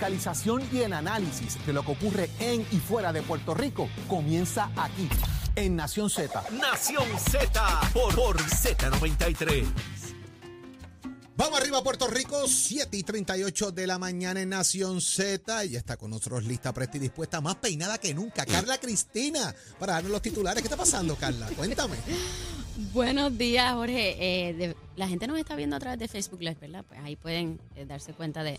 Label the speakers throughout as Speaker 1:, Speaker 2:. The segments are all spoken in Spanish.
Speaker 1: fiscalización y el análisis de lo que ocurre en y fuera de Puerto Rico comienza aquí, en Nación Z.
Speaker 2: Nación Z por, por Z93.
Speaker 3: Vamos arriba Puerto Rico, 7 y 38 de la mañana en Nación Z. Y está con nosotros lista, presta y dispuesta, más peinada que nunca. Carla Cristina, para darnos los titulares. ¿Qué está pasando, Carla? Cuéntame.
Speaker 4: Buenos días, Jorge. Eh, de- la gente nos está viendo a través de Facebook Live, ¿verdad? Pues ahí pueden eh, darse cuenta de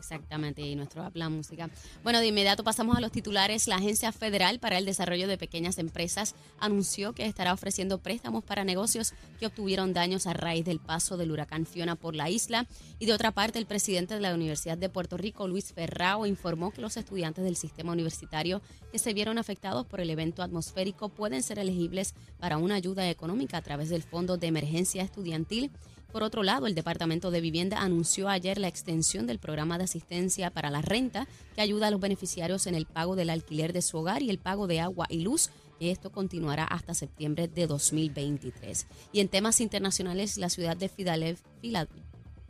Speaker 4: exactamente y nuestro app La Música. Bueno, de inmediato pasamos a los titulares. La Agencia Federal para el Desarrollo de Pequeñas Empresas anunció que estará ofreciendo préstamos para negocios que obtuvieron daños a raíz del paso del huracán Fiona por la isla. Y de otra parte, el presidente de la Universidad de Puerto Rico, Luis Ferrao, informó que los estudiantes del sistema universitario que se vieron afectados por el evento atmosférico pueden ser elegibles para una ayuda económica a través del Fondo de Emergencia Estudiantil. Por otro lado, el Departamento de Vivienda anunció ayer la extensión del programa de asistencia para la renta que ayuda a los beneficiarios en el pago del alquiler de su hogar y el pago de agua y luz. Y esto continuará hasta septiembre de 2023. Y en temas internacionales, la ciudad de Filadelfia,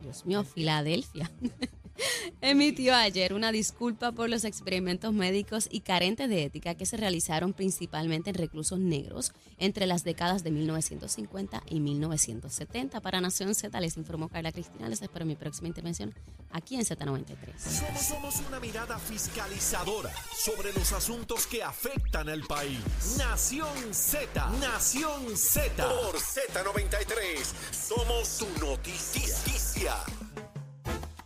Speaker 4: Dios mío, Filadelfia, emitió ayer una disculpa por los experimentos médicos y carentes de ética que se realizaron principalmente en reclusos negros entre las décadas de 1950 y 1970. Para Nación Z les informó Carla Cristina. Les espero mi próxima intervención aquí en Z93.
Speaker 2: Somos, somos una mirada fiscalizadora sobre los asuntos que afectan al país. Nación Z, Nación Z. Por Z93, somos tu noticia.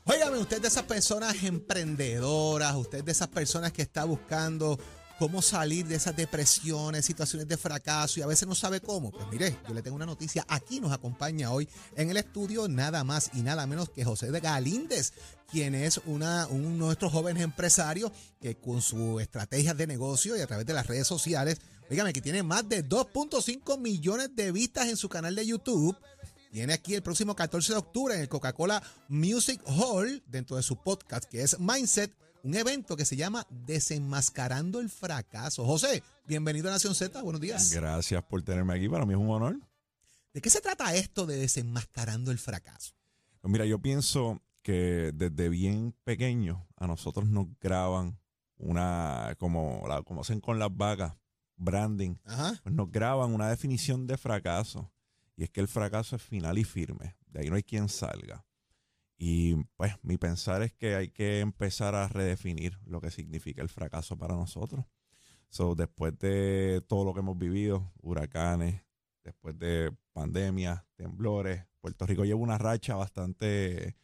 Speaker 3: Óigame, usted de esas personas emprendedoras, usted de esas personas que está buscando cómo salir de esas depresiones, situaciones de fracaso y a veces no sabe cómo. Pues mire, yo le tengo una noticia. Aquí nos acompaña hoy en el estudio nada más y nada menos que José de Galíndez, quien es una, uno de nuestros jóvenes empresarios que con sus estrategias de negocio y a través de las redes sociales, dígame que tiene más de 2.5 millones de vistas en su canal de YouTube. Viene aquí el próximo 14 de octubre en el Coca-Cola Music Hall, dentro de su podcast que es Mindset, un evento que se llama Desenmascarando el Fracaso. José, bienvenido a Nación Z, buenos días.
Speaker 5: Gracias por tenerme aquí, para mí es un honor.
Speaker 3: ¿De qué se trata esto de Desenmascarando el Fracaso?
Speaker 5: Pues mira, yo pienso que desde bien pequeño a nosotros nos graban una, como, la, como hacen con las vacas, branding,
Speaker 3: Ajá.
Speaker 5: pues nos graban una definición de fracaso. Y es que el fracaso es final y firme, de ahí no hay quien salga. Y pues mi pensar es que hay que empezar a redefinir lo que significa el fracaso para nosotros. So, después de todo lo que hemos vivido, huracanes, después de pandemias, temblores, Puerto Rico lleva una racha bastante,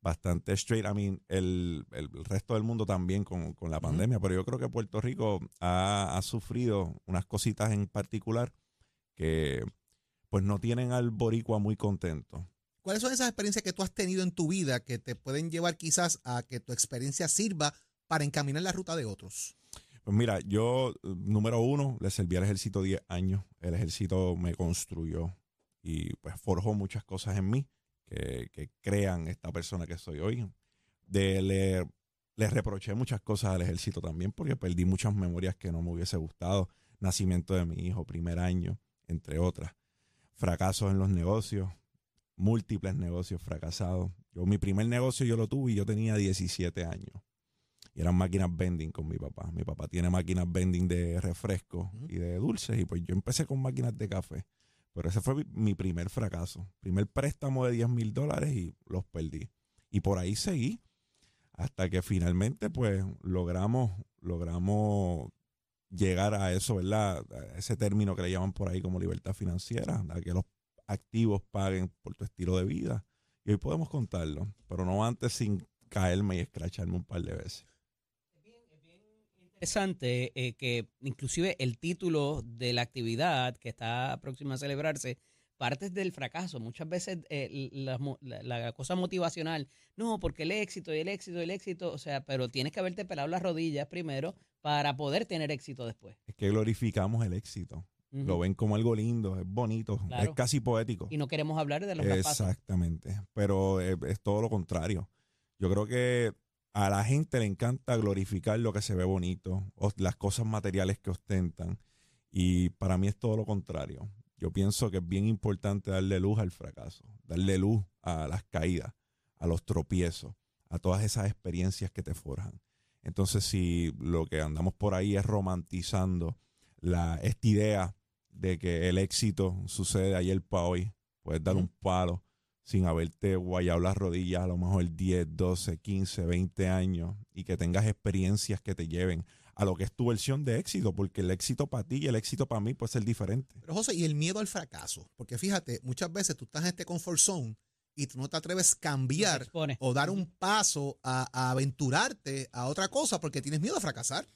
Speaker 5: bastante straight. I mean, el, el resto del mundo también con, con la pandemia, pero yo creo que Puerto Rico ha, ha sufrido unas cositas en particular que pues no tienen al boricua muy contento.
Speaker 3: ¿Cuáles son esas experiencias que tú has tenido en tu vida que te pueden llevar quizás a que tu experiencia sirva para encaminar la ruta de otros?
Speaker 5: Pues mira, yo, número uno, le serví al ejército 10 años. El ejército me construyó y pues forjó muchas cosas en mí que, que crean esta persona que soy hoy. De, le, le reproché muchas cosas al ejército también porque perdí muchas memorias que no me hubiese gustado. Nacimiento de mi hijo, primer año, entre otras. Fracasos en los negocios, múltiples negocios fracasados. Yo mi primer negocio yo lo tuve y yo tenía 17 años. Y eran máquinas vending con mi papá. Mi papá tiene máquinas vending de refrescos y de dulces. Y pues yo empecé con máquinas de café. Pero ese fue mi, mi primer fracaso. Primer préstamo de 10 mil dólares y los perdí. Y por ahí seguí. Hasta que finalmente pues logramos, logramos llegar a eso, ¿verdad? Ese término que le llaman por ahí como libertad financiera, a que los activos paguen por tu estilo de vida. Y hoy podemos contarlo, pero no antes sin caerme y escracharme un par de veces.
Speaker 6: interesante eh, que inclusive el título de la actividad que está próxima a celebrarse parte del fracaso. Muchas veces eh, la, mo- la- la cosa motivacional, no, porque el éxito y el éxito y el éxito, o sea, pero tienes que haberte pelado las rodillas primero para poder tener éxito después.
Speaker 5: Es que glorificamos el éxito. Lo ven como algo lindo, es bonito,
Speaker 6: Claro.
Speaker 5: es casi poético.
Speaker 6: Y no queremos hablar de los.
Speaker 5: Exactamente, pero es, es todo lo contrario. Yo creo que a la gente le encanta glorificar lo que se ve bonito, o las cosas materiales que ostentan, y para mí es todo lo contrario. Yo pienso que es bien importante darle luz al fracaso, darle luz a las caídas, a los tropiezos, a todas esas experiencias que te forjan. Entonces, si lo que andamos por ahí es romantizando la, esta idea de que el éxito sucede de ayer para hoy, puedes dar un palo sin haberte guayado las rodillas a lo mejor 10, 12, 15, 20 años y que tengas experiencias que te lleven a lo que es tu versión de éxito, porque el éxito para ti y el éxito para mí puede ser diferente.
Speaker 3: Pero José, y el miedo al fracaso, porque fíjate, muchas veces tú estás en este comfort zone y tú no te atreves a cambiar o dar un paso a, a aventurarte a otra cosa porque tienes miedo a fracasar.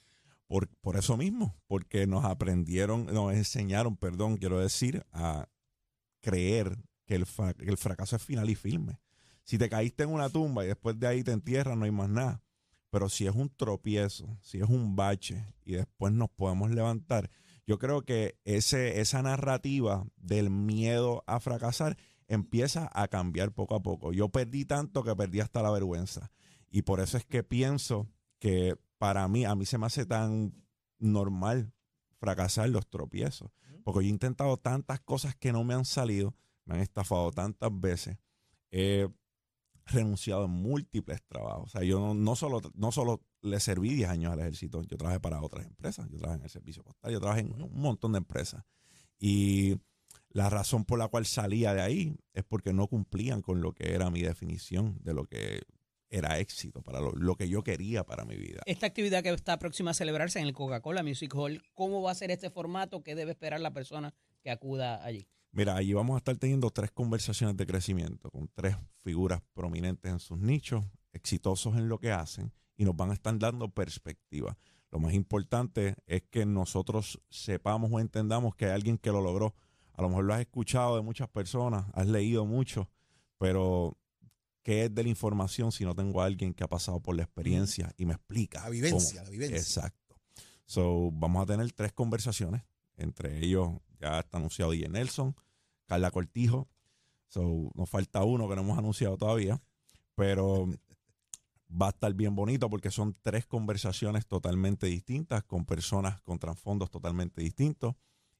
Speaker 5: Por, por eso mismo, porque nos aprendieron, nos enseñaron, perdón, quiero decir, a creer que el, fra- que el fracaso es final y firme. Si te caíste en una tumba y después de ahí te entierran, no hay más nada. Pero si es un tropiezo, si es un bache y después nos podemos levantar, yo creo que ese, esa narrativa del miedo a fracasar empieza a cambiar poco a poco. Yo perdí tanto que perdí hasta la vergüenza. Y por eso es que pienso que para mí, a mí se me hace tan normal fracasar los tropiezos. Porque yo he intentado tantas cosas que no me han salido, me han estafado tantas veces, he renunciado en múltiples trabajos. O sea, yo no, no solo, no solo le serví 10 años al ejército, yo trabajé para otras empresas, yo trabajé en el servicio postal, yo trabajé en un montón de empresas. Y la razón por la cual salía de ahí es porque no cumplían con lo que era mi definición de lo que era éxito, para lo, lo que yo quería para mi vida.
Speaker 6: Esta actividad que está próxima a celebrarse en el Coca-Cola Music Hall, ¿cómo va a ser este formato? ¿Qué debe esperar la persona que acuda allí?
Speaker 5: Mira, allí vamos a estar teniendo tres conversaciones de crecimiento con tres figuras prominentes en sus nichos, exitosos en lo que hacen y nos van a estar dando perspectiva. Lo más importante es que nosotros sepamos o entendamos que hay alguien que lo logró. A lo mejor lo has escuchado de muchas personas, has leído mucho, pero ¿qué es de la información si no tengo a alguien que ha pasado por la experiencia y me explica?
Speaker 3: La vivencia,
Speaker 5: cómo?
Speaker 3: la vivencia.
Speaker 5: Exacto. So, vamos a tener tres conversaciones. Entre ellos ya está anunciado DJ Nelson, Carla Cortijo. So, nos falta uno que no hemos anunciado todavía. Pero va a estar bien bonito porque son tres conversaciones totalmente distintas con personas con trasfondos totalmente distintos.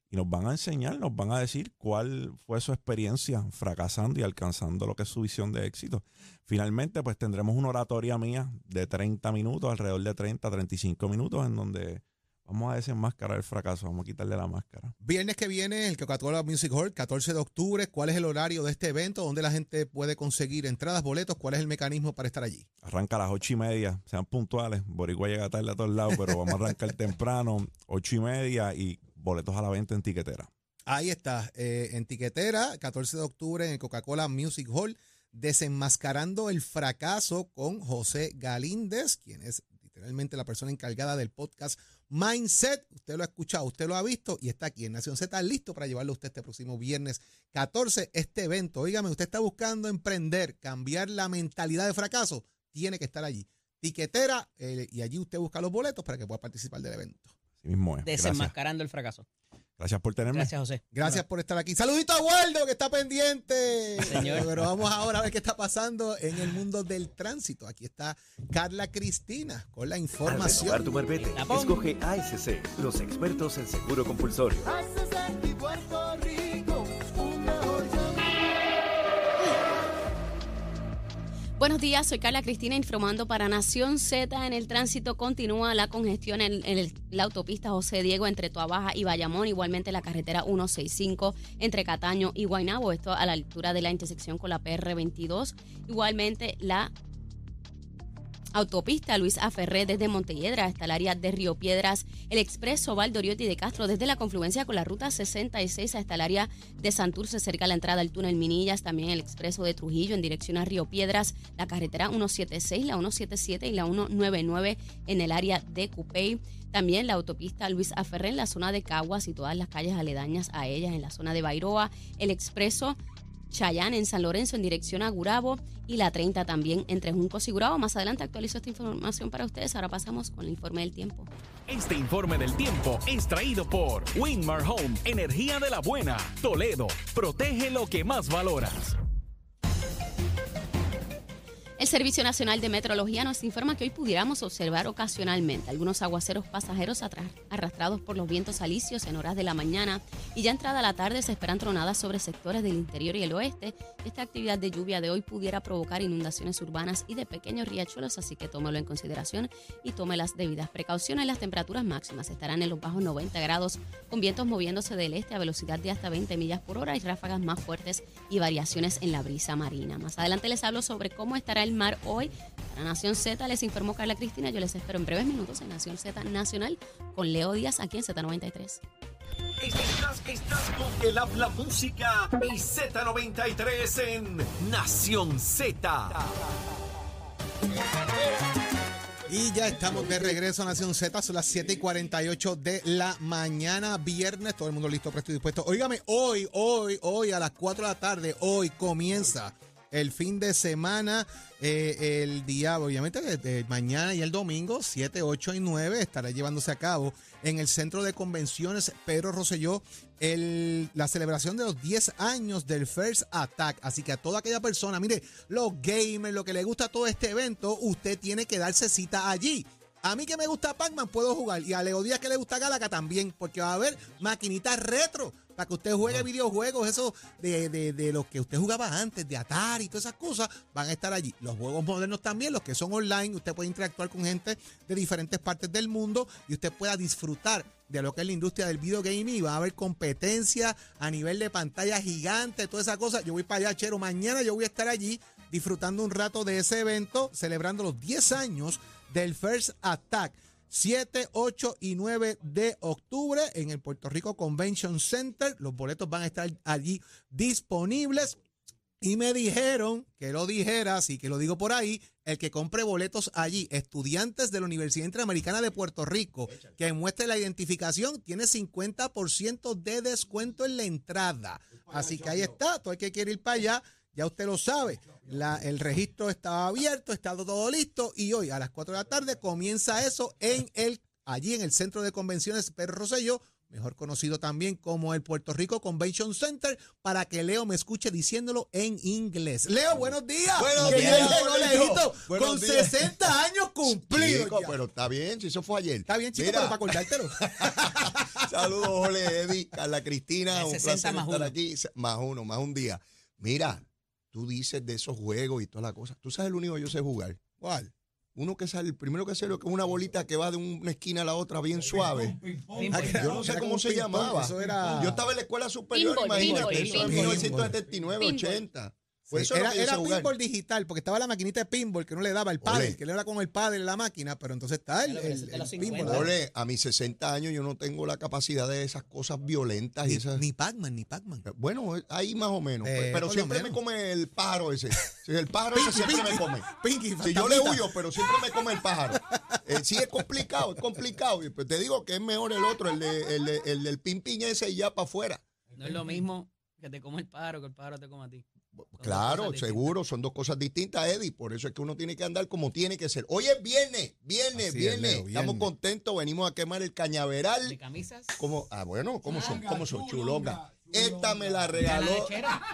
Speaker 5: Y nos van a enseñar, nos van a decir cuál fue su experiencia fracasando y alcanzando lo que es su visión de éxito. Finalmente, pues tendremos una oratoria mía de 30 minutos, alrededor de 30, 35 minutos, en donde vamos a desenmascarar el fracaso, vamos a quitarle la máscara.
Speaker 3: Viernes que viene, el Coca-Cola Music Hall, 14 de octubre. ¿Cuál es el horario de este evento? ¿Dónde la gente puede conseguir entradas, boletos? ¿Cuál es el mecanismo para estar allí?
Speaker 5: Arranca a las ocho y media, sean puntuales. Boricua llega tarde a todos lados, pero vamos a arrancar temprano, ocho y media y boletos a la venta en tiquetera.
Speaker 3: Ahí está, eh, en Tiquetera, 14 de octubre en el Coca-Cola Music Hall, desenmascarando el fracaso con José Galíndez, quien es literalmente la persona encargada del podcast Mindset. Usted lo ha escuchado, usted lo ha visto y está aquí en Nación Z, listo para llevarlo a usted este próximo viernes 14. Este evento, oígame, usted está buscando emprender, cambiar la mentalidad de fracaso, tiene que estar allí. Tiquetera, eh, y allí usted busca los boletos para que pueda participar del evento.
Speaker 5: Así mismo es. Gracias,
Speaker 6: Desenmascarando el fracaso.
Speaker 5: Gracias por tenerme.
Speaker 6: Gracias, José.
Speaker 3: Gracias por estar aquí. Saludito a Waldo, que está pendiente.
Speaker 6: Señor.
Speaker 3: Pero vamos ahora a ver qué está pasando en el mundo del tránsito. Aquí está Carla Cristina con la
Speaker 7: Al
Speaker 3: información.
Speaker 7: tu marbete, escoge ASC, los expertos en seguro compulsorio.
Speaker 4: Buenos días, soy Carla Cristina informando para Nación Z. En el tránsito continúa la congestión en, la autopista José Diego entre Tuabaja y Bayamón, igualmente la carretera 165 entre Cataño y Guaynabo, esto a la altura de la intersección con la PR22. Igualmente la Autopista Luis Aferré desde Montelledra hasta el área de Río Piedras, el expreso Valdoriotti de Castro desde la confluencia con la ruta 66 hasta el área de Santurce cerca a la entrada al túnel Minillas, también el expreso de Trujillo en dirección a Río Piedras, la carretera 176, la 177 y la 199 en el área de Cupey. También la autopista Luis Aferré en la zona de Caguas y todas las calles aledañas a ellas en la zona de Bairoa, el expreso Chayán en San Lorenzo en dirección a Gurabo y la 30 también entre Juncos y Gurabo. Más adelante actualizo esta información para ustedes. Ahora pasamos con el informe del tiempo.
Speaker 2: Este informe del tiempo es traído por Winmar Home, energía de la buena. Toledo, protege lo que más valoras.
Speaker 4: El Servicio Nacional de Meteorología nos informa que hoy pudiéramos observar ocasionalmente algunos aguaceros pasajeros arrastrados por los vientos alisios en horas de la mañana y ya entrada la tarde se esperan tronadas sobre sectores del interior y el oeste. Esta actividad de lluvia de hoy pudiera provocar inundaciones urbanas y de pequeños riachuelos, así que tómelo en consideración y tome las debidas precauciones. Las temperaturas máximas estarán en los bajos 90 grados, con vientos moviéndose del este a velocidad de hasta 20 millas por hora y ráfagas más fuertes y variaciones en la brisa marina. Más adelante les hablo sobre cómo estará el mar hoy. Para Nación Z les informó Carla Cristina. Yo les espero en breves minutos en Nación Z Nacional con Leo Díaz aquí en Z93.
Speaker 2: Estás, estás con el habla música y Z93 en Nación Z.
Speaker 3: Y ya estamos de regreso a Nación Z, son las 7 y 48 de la mañana, viernes, todo el mundo listo, presto y dispuesto. Óigame, hoy, hoy, hoy a las 4 de la tarde, hoy comienza el fin de semana, eh, el día, obviamente, mañana y el domingo, 7, 8 y 9, estará llevándose a cabo en el Centro de Convenciones Pedro Rosselló el, la celebración de los 10 años del First Attack. Así que a toda aquella persona, mire, los gamers, lo que le gusta todo este evento, usted tiene que darse cita allí. A mí que me gusta Pac-Man puedo jugar y a Leo Díaz que le gusta Galaga también, porque va a haber maquinitas retro para que usted juegue videojuegos, esos de, de, de, los que usted jugaba antes, de Atari y todas esas cosas, van a estar allí. Los juegos modernos también, los que son online, usted puede interactuar con gente de diferentes partes del mundo y usted pueda disfrutar de lo que es la industria del video gaming y va a haber competencia a nivel de pantalla gigante, toda esa cosa. Yo voy para allá, Chero, mañana yo voy a estar allí disfrutando un rato de ese evento, celebrando los 10 años del First Attack. 7, 8 y 9 de octubre en el Puerto Rico Convention Center. Los boletos van a estar allí disponibles. Y me dijeron que lo dijera, así que lo digo por ahí, el que compre boletos allí, estudiantes de la Universidad Interamericana de Puerto Rico, que muestre la identificación, tiene 50% de descuento en la entrada. Así que ahí está, todo el que quiere ir para allá, ya usted lo sabe. La, el registro estaba abierto, está todo listo y hoy a las 4 de la tarde comienza eso en el allí en el Centro de Convenciones Pedro Rosselló, mejor conocido también como el Puerto Rico Convention Center, para que Leo me escuche diciéndolo en inglés. Leo, buenos días.
Speaker 8: Buenos días.
Speaker 3: Leito,
Speaker 8: Buenos
Speaker 3: con
Speaker 8: días.
Speaker 3: 60 años cumplidos.
Speaker 8: Chico, pero está bien, si eso fue ayer.
Speaker 3: Está bien, chico,
Speaker 8: Mira,
Speaker 3: pero para acordártelo.
Speaker 8: Saludos, Ole, Eddie, Carla Cristina.
Speaker 6: Es
Speaker 8: Un
Speaker 6: 60
Speaker 8: placer
Speaker 6: más
Speaker 8: estar
Speaker 6: uno.
Speaker 8: aquí. Más uno, más un día. Mira, Tú dices de esos juegos y toda la cosa. Tú sabes el único que yo sé jugar.
Speaker 3: ¿Cuál?
Speaker 8: Uno que sale, el primero que sale, es una bolita que va de una esquina a la otra bien suave.
Speaker 3: Ah,
Speaker 8: yo no sé cómo se llamaba. Yo estaba en la escuela superior, imagínate, eso en 1979, 80. Pues eso
Speaker 3: era, era pinball digital, porque estaba la maquinita de pinball que no le daba el padre, que le daba con el padre la máquina, pero entonces está el, el, pinball.
Speaker 8: Olé, a mis 60 años yo no tengo la capacidad de esas cosas violentas.
Speaker 3: Ni, y
Speaker 8: esas...
Speaker 3: ni Pac-Man, ni Pac-Man.
Speaker 8: Eh, bueno, eh, ahí más o menos.
Speaker 3: Pues, eh,
Speaker 8: pero siempre me come el pájaro ese. Si el pájaro ese siempre me come.
Speaker 3: Pinky,
Speaker 8: si yo le huyo, pero siempre me come el pájaro. Eh, sí, es complicado, es complicado. Pues, te digo que es mejor el otro, el, de, el, del pin, pin ese y ya para afuera.
Speaker 6: No es lo mismo que te come el pájaro que el pájaro te come a ti.
Speaker 8: Claro, seguro, son dos cosas distintas, Eddie. Por eso es que uno tiene que andar como tiene que ser. Hoy es viernes, viernes,
Speaker 3: Así es,
Speaker 8: viernes.
Speaker 3: Leo,
Speaker 8: Estamos
Speaker 3: viernes.
Speaker 8: contentos, venimos a quemar el cañaveral.
Speaker 6: ¿De camisas?
Speaker 8: Como, ah, bueno, ¿cómo son? ¿Cómo son? Chulonga. Esta me la regaló.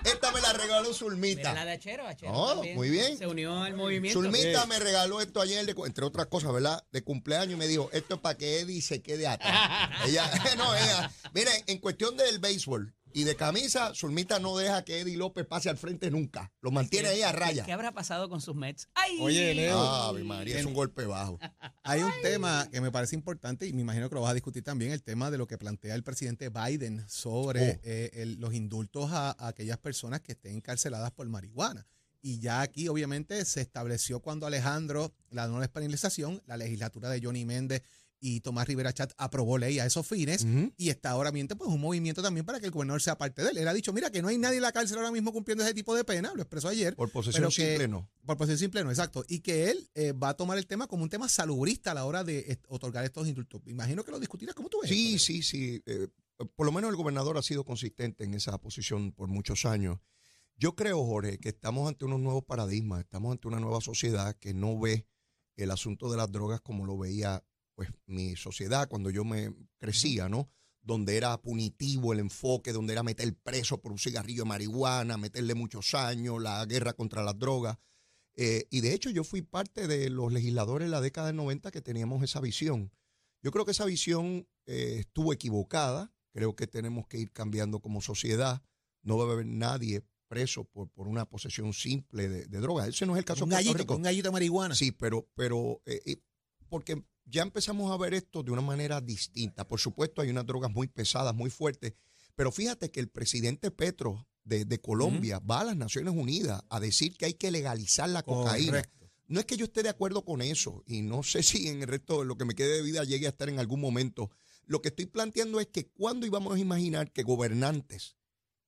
Speaker 8: Esta me la regaló Zulmita.
Speaker 6: la de Achero, Achero
Speaker 8: No,
Speaker 6: también
Speaker 8: muy bien.
Speaker 6: Se unió al movimiento.
Speaker 8: Zulmita me regaló esto ayer, de entre otras cosas, ¿verdad? De cumpleaños y me dijo, esto es para que Eddie se quede atrás. ella, no, ella, mira, en cuestión del béisbol y de camisa, Zulmita no deja que Eddie López pase al frente nunca. Lo mantiene ahí a
Speaker 6: ¿Qué,
Speaker 8: raya.
Speaker 6: ¿Qué habrá pasado con sus Mets? ¡Ay!
Speaker 3: Oye, Leo.
Speaker 8: Ave María, es un golpe bajo.
Speaker 3: Hay un tema que me parece importante y me imagino que lo vas a discutir también, el tema de lo que plantea el presidente Biden sobre
Speaker 8: Oh.
Speaker 3: eh, el- los indultos a, a aquellas personas que estén encarceladas por marihuana. Y ya aquí obviamente se estableció cuando Alejandro, la no despenalización, la legislatura de Johnny Méndez y Tomás Rivera Chat aprobó ley a esos fines y está ahora mismo pues un movimiento también para que el gobernador sea parte de él. Él ha dicho, mira, que no hay nadie en la cárcel ahora mismo cumpliendo ese tipo de pena, lo expresó ayer.
Speaker 8: Por posesión
Speaker 3: que-
Speaker 8: simple, no.
Speaker 3: Por posición simple, no, exacto. Y que él eh, va a tomar el tema como un tema salubrista a la hora de eh, otorgar estos indultos. Imagino que lo discutirás como tú ves.
Speaker 8: Sí, sí, sí. eh, por lo menos el gobernador ha sido consistente en esa posición por muchos años. Yo creo, Jorge, que estamos ante unos nuevos paradigmas, estamos ante una nueva sociedad que no ve el asunto de las drogas como lo veía pues mi sociedad cuando yo me crecía, ¿no? Donde era punitivo el enfoque, donde era meter preso por un cigarrillo de marihuana, meterle muchos años, la guerra contra las drogas. Eh, y de hecho yo fui parte de los legisladores en la década del 90 que teníamos esa visión. Yo creo que esa visión eh, estuvo equivocada. Creo que tenemos que ir cambiando como sociedad. No va a haber nadie preso por, por una posesión simple de, de drogas. Ese no es el caso
Speaker 3: Un gallito,
Speaker 8: Rico.
Speaker 3: un gallito de marihuana.
Speaker 8: Sí, pero, pero eh, porque ya empezamos a ver esto de una manera distinta. Por supuesto, hay unas drogas muy pesadas, muy fuertes, pero fíjate que el presidente Petro de, de Colombia va a las Naciones Unidas a decir que hay que legalizar la cocaína.
Speaker 3: Correcto.
Speaker 8: No es que yo esté de acuerdo con eso y no sé si en el resto de lo que me quede de vida llegue a estar en algún momento. Lo que estoy planteando es que cuando íbamos a imaginar que gobernantes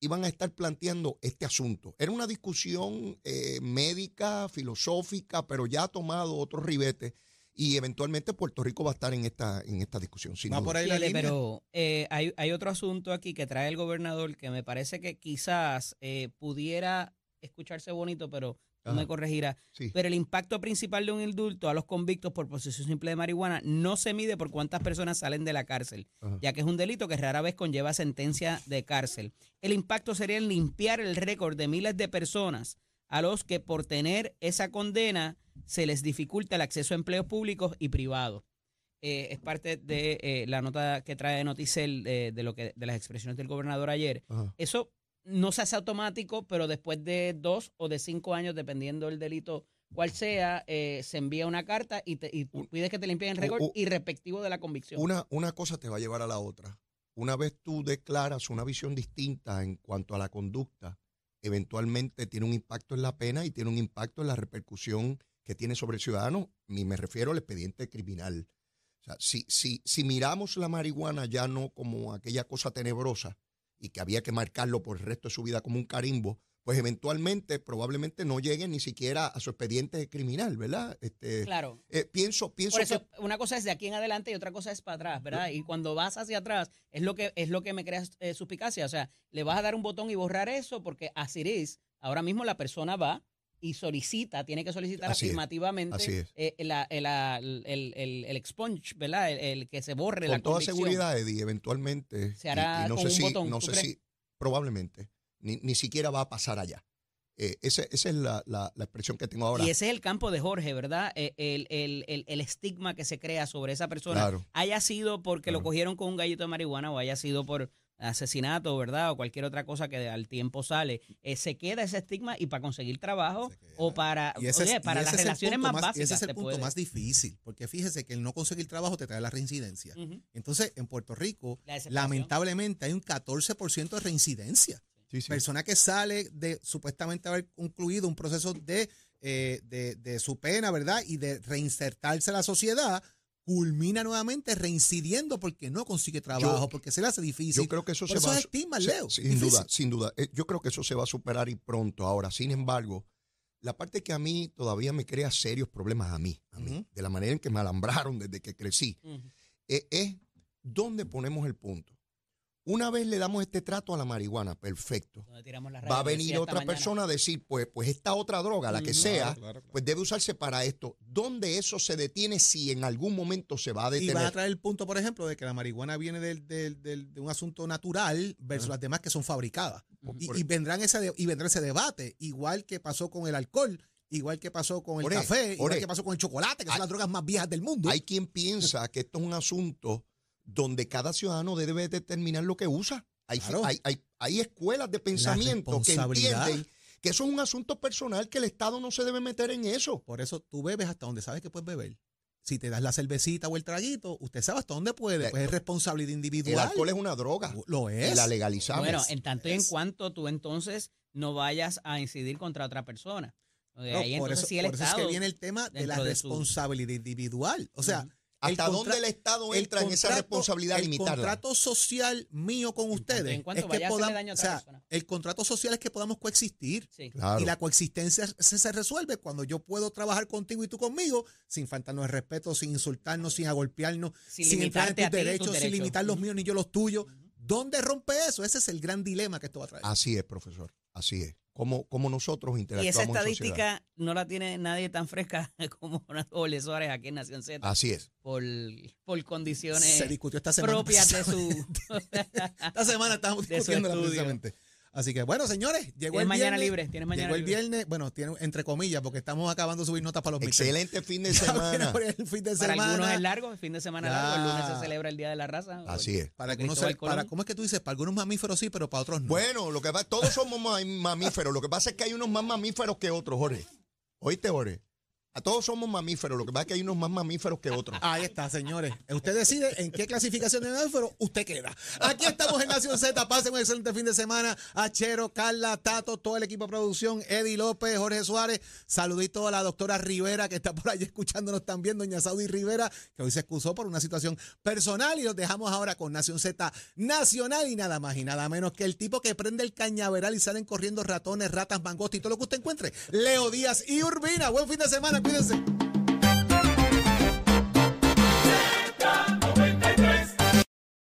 Speaker 8: iban a estar planteando este asunto. Era una discusión eh, médica, filosófica, pero ya ha tomado otros ribetes y eventualmente Puerto Rico va a estar en esta, en esta discusión. Sin
Speaker 3: Va
Speaker 8: duda.
Speaker 3: por ahí la línea.
Speaker 6: pero eh, hay, hay otro asunto aquí que trae el gobernador que me parece que quizás eh, pudiera escucharse bonito, pero tú
Speaker 8: Ajá.
Speaker 6: me corregirás.
Speaker 8: Sí.
Speaker 6: Pero el impacto principal de un indulto a los convictos por posesión simple de marihuana no se mide por cuántas personas salen de la cárcel,
Speaker 8: Ajá.
Speaker 6: ya que es un delito que rara vez conlleva sentencia de cárcel. El impacto sería en limpiar el récord de miles de personas a los que por tener esa condena se les dificulta el acceso a empleos públicos y privados. Eh, es parte de eh, la nota que trae Noticel eh, de lo que de las expresiones del gobernador ayer.
Speaker 8: Ajá.
Speaker 6: Eso no se hace automático, pero después de dos o de cinco años, dependiendo del delito cual sea, eh, se envía una carta y, te, y tú pides que te limpien el récord y respectivo de la convicción.
Speaker 8: Una, una cosa te va a llevar a la otra. Una vez tú declaras una visión distinta en cuanto a la conducta, eventualmente tiene un impacto en la pena y tiene un impacto en la repercusión que tiene sobre el ciudadano. Y me refiero al expediente criminal. O sea, si, si, si miramos la marihuana ya no como aquella cosa tenebrosa y que había que marcarlo por el resto de su vida como un carimbo, pues eventualmente probablemente no llegue ni siquiera a su expediente criminal, ¿verdad? Este,
Speaker 6: claro.
Speaker 8: eh, pienso, pienso
Speaker 6: Por eso,
Speaker 8: que
Speaker 6: una cosa es de aquí en adelante y otra cosa es para atrás, ¿verdad? Y cuando vas hacia atrás, es lo que, es lo que me crea eh, suspicacia. O sea, le vas a dar un botón y borrar eso porque así es. Ahora mismo la persona va y solicita, tiene que solicitar
Speaker 8: Así es,
Speaker 6: afirmativamente
Speaker 8: así es.
Speaker 6: eh, la- el, la- el, el- el expunge, ¿verdad? El, el que se borre la
Speaker 8: con toda
Speaker 6: convicción.
Speaker 8: seguridad, Eddie, eventualmente.
Speaker 6: Se hará
Speaker 8: y, y no
Speaker 6: con
Speaker 8: sé
Speaker 6: un
Speaker 8: si,
Speaker 6: botón,
Speaker 8: no
Speaker 6: ¿tú
Speaker 8: sé
Speaker 6: crees?
Speaker 8: si, probablemente, ni, ni siquiera va a pasar allá. Eh, ese- esa es la, la- la expresión que tengo ahora.
Speaker 6: Y ese es el campo de Jorge, ¿verdad? Eh, El, el- el- el estigma que se crea sobre esa persona,
Speaker 8: Claro.
Speaker 6: haya sido porque lo cogieron con un gallito de marihuana o haya sido por asesinato, ¿verdad? O cualquier otra cosa que al tiempo sale. Eh, se queda ese estigma y para conseguir trabajo o para,
Speaker 3: ese
Speaker 6: oye, para las
Speaker 3: es el
Speaker 6: relaciones más, básicas.
Speaker 3: Ese es el punto
Speaker 6: puede.
Speaker 3: más difícil, porque fíjese que el no conseguir trabajo te trae la reincidencia. Entonces, en Puerto Rico,
Speaker 6: La
Speaker 3: lamentablemente hay un 14% de reincidencia.
Speaker 8: Sí, sí.
Speaker 3: Persona que sale de supuestamente haber concluido un proceso de, eh, de, de su pena, ¿verdad? Y de reinsertarse a la sociedad, culmina nuevamente reincidiendo porque no consigue trabajo,
Speaker 8: Yo-
Speaker 3: porque se le hace difícil.
Speaker 8: Yo creo que eso
Speaker 3: Por
Speaker 8: se
Speaker 3: eso
Speaker 8: va a
Speaker 3: es
Speaker 8: su-
Speaker 3: estigma,
Speaker 8: se-
Speaker 3: Leo.
Speaker 8: Sin
Speaker 3: Difícil.
Speaker 8: duda, sin duda. Eh, yo creo que eso se va a superar y pronto. Ahora, sin embargo, la parte que a mí todavía me crea serios problemas a mí, a mí, de la manera en que me alambraron desde que crecí, eh, es dónde ponemos el punto. Una vez le damos este trato a la marihuana, perfecto. Va a venir otra
Speaker 6: mañana.
Speaker 8: persona a decir, pues, pues esta otra droga, la que sea, pues debe usarse para esto. ¿Dónde eso se detiene si en algún momento se va a
Speaker 3: Y
Speaker 8: detener?
Speaker 3: van a traer el punto, por ejemplo, de que la marihuana viene del- del- del- de un asunto natural versus las demás que son fabricadas. Y,
Speaker 8: Por-
Speaker 3: y vendrán ese de- y vendrá ese debate, igual que pasó con el alcohol, igual que pasó con el
Speaker 8: Ore,
Speaker 3: café, igual
Speaker 8: ore.
Speaker 3: que pasó con el chocolate, que son
Speaker 8: Hay-
Speaker 3: las drogas más viejas del mundo.
Speaker 8: Hay quien piensa que esto es un asunto donde cada ciudadano debe determinar lo que usa. Hay,
Speaker 3: Claro.
Speaker 8: hay, hay- hay escuelas de pensamiento que entienden que eso es un asunto personal, que el Estado no se debe meter en eso.
Speaker 3: Por eso tú bebes hasta donde sabes que puedes beber. Si te das la cervecita o el traguito, usted sabe hasta dónde puede.
Speaker 8: Eh,
Speaker 3: Pues es responsabilidad
Speaker 8: El
Speaker 3: individual.
Speaker 8: alcohol es una droga
Speaker 3: Lo
Speaker 8: y
Speaker 3: es.
Speaker 8: la legalizamos.
Speaker 6: Bueno, en tanto y en cuanto tú entonces no vayas a incidir contra otra persona. De
Speaker 3: No,
Speaker 6: ahí
Speaker 3: por
Speaker 6: entonces
Speaker 3: eso,
Speaker 6: sí el
Speaker 3: por eso es
Speaker 6: Estado.
Speaker 3: que viene el tema de la
Speaker 6: dentro de su-
Speaker 3: responsabilidad individual. O sea.
Speaker 8: ¿Hasta
Speaker 3: el
Speaker 8: dónde el Estado
Speaker 3: el
Speaker 8: entra en esa responsabilidad
Speaker 3: el
Speaker 8: limitarla?
Speaker 3: contrato social mío con ustedes
Speaker 6: en cuanto
Speaker 3: es que
Speaker 6: vaya a hacerle
Speaker 3: podamos,
Speaker 6: daño a
Speaker 3: o sea, el contrato social es que podamos coexistir.
Speaker 6: Sí.
Speaker 8: Claro.
Speaker 3: Y la coexistencia se, se resuelve cuando yo puedo trabajar contigo y tú conmigo sin faltarnos el respeto, sin insultarnos, sin agolpearnos,
Speaker 6: Sin
Speaker 3: sin, entrar en tus derechos, sin
Speaker 6: derechos.
Speaker 3: limitar los míos ni yo los tuyos. ¿Dónde rompe eso? Ese es el gran dilema que esto va a traer.
Speaker 8: Así es, profesor. Así es. Como, como nosotros
Speaker 6: Y
Speaker 8: interactuamos
Speaker 6: esa
Speaker 8: en sociedad.
Speaker 6: estadística no la tiene nadie tan fresca como Ole Suárez aquí en Nación Z
Speaker 8: Así es.
Speaker 6: por, por
Speaker 3: se
Speaker 6: condiciones
Speaker 3: discutió esta semana.
Speaker 6: propias de su...
Speaker 3: Esta semana estábamos discutiéndola
Speaker 6: estudio.
Speaker 3: precisamente. Así que bueno, señores, llegó el
Speaker 6: Tienes mañana
Speaker 3: viernes.
Speaker 6: libre, tienes mañana
Speaker 3: llegó el
Speaker 6: libre.
Speaker 3: viernes, bueno, tiene entre comillas, porque estamos acabando de subir notas para los.
Speaker 8: Excelente fin de semana.
Speaker 3: por el fin de
Speaker 6: Para
Speaker 3: semana.
Speaker 6: algunos es largo, el fin de semana
Speaker 3: Ya.
Speaker 6: largo, el lunes se celebra el Día de la Raza.
Speaker 8: Así es.
Speaker 3: Para
Speaker 6: Con
Speaker 3: algunos, para. ¿Cómo es que tú dices? Para algunos mamíferos sí, pero para otros no.
Speaker 8: Bueno, lo que pasa, todos somos ma- mamíferos. Lo que pasa es que hay unos más mamíferos que otros, Jorge. ¿Oíste, Jorge? A todos somos mamíferos. Lo que pasa es que hay unos más mamíferos que otros.
Speaker 3: Ahí está, señores. Usted decide en qué clasificación de mamífero usted queda. Aquí estamos en Nación Z. Pasen un excelente fin de semana. A Carla, Tato, todo el equipo de producción, Eddie López, Jorge Suárez. Saludito a la doctora Rivera, que está por ahí escuchándonos también, doña Saudi Rivera, que hoy se excusó por una situación personal. Y los dejamos ahora con Nación Z Nacional y nada más y nada menos que el tipo que prende el cañaveral y salen corriendo ratones, ratas, mangostas y todo lo que usted encuentre. Leo Díaz y Urbina. Buen fin de semana, music.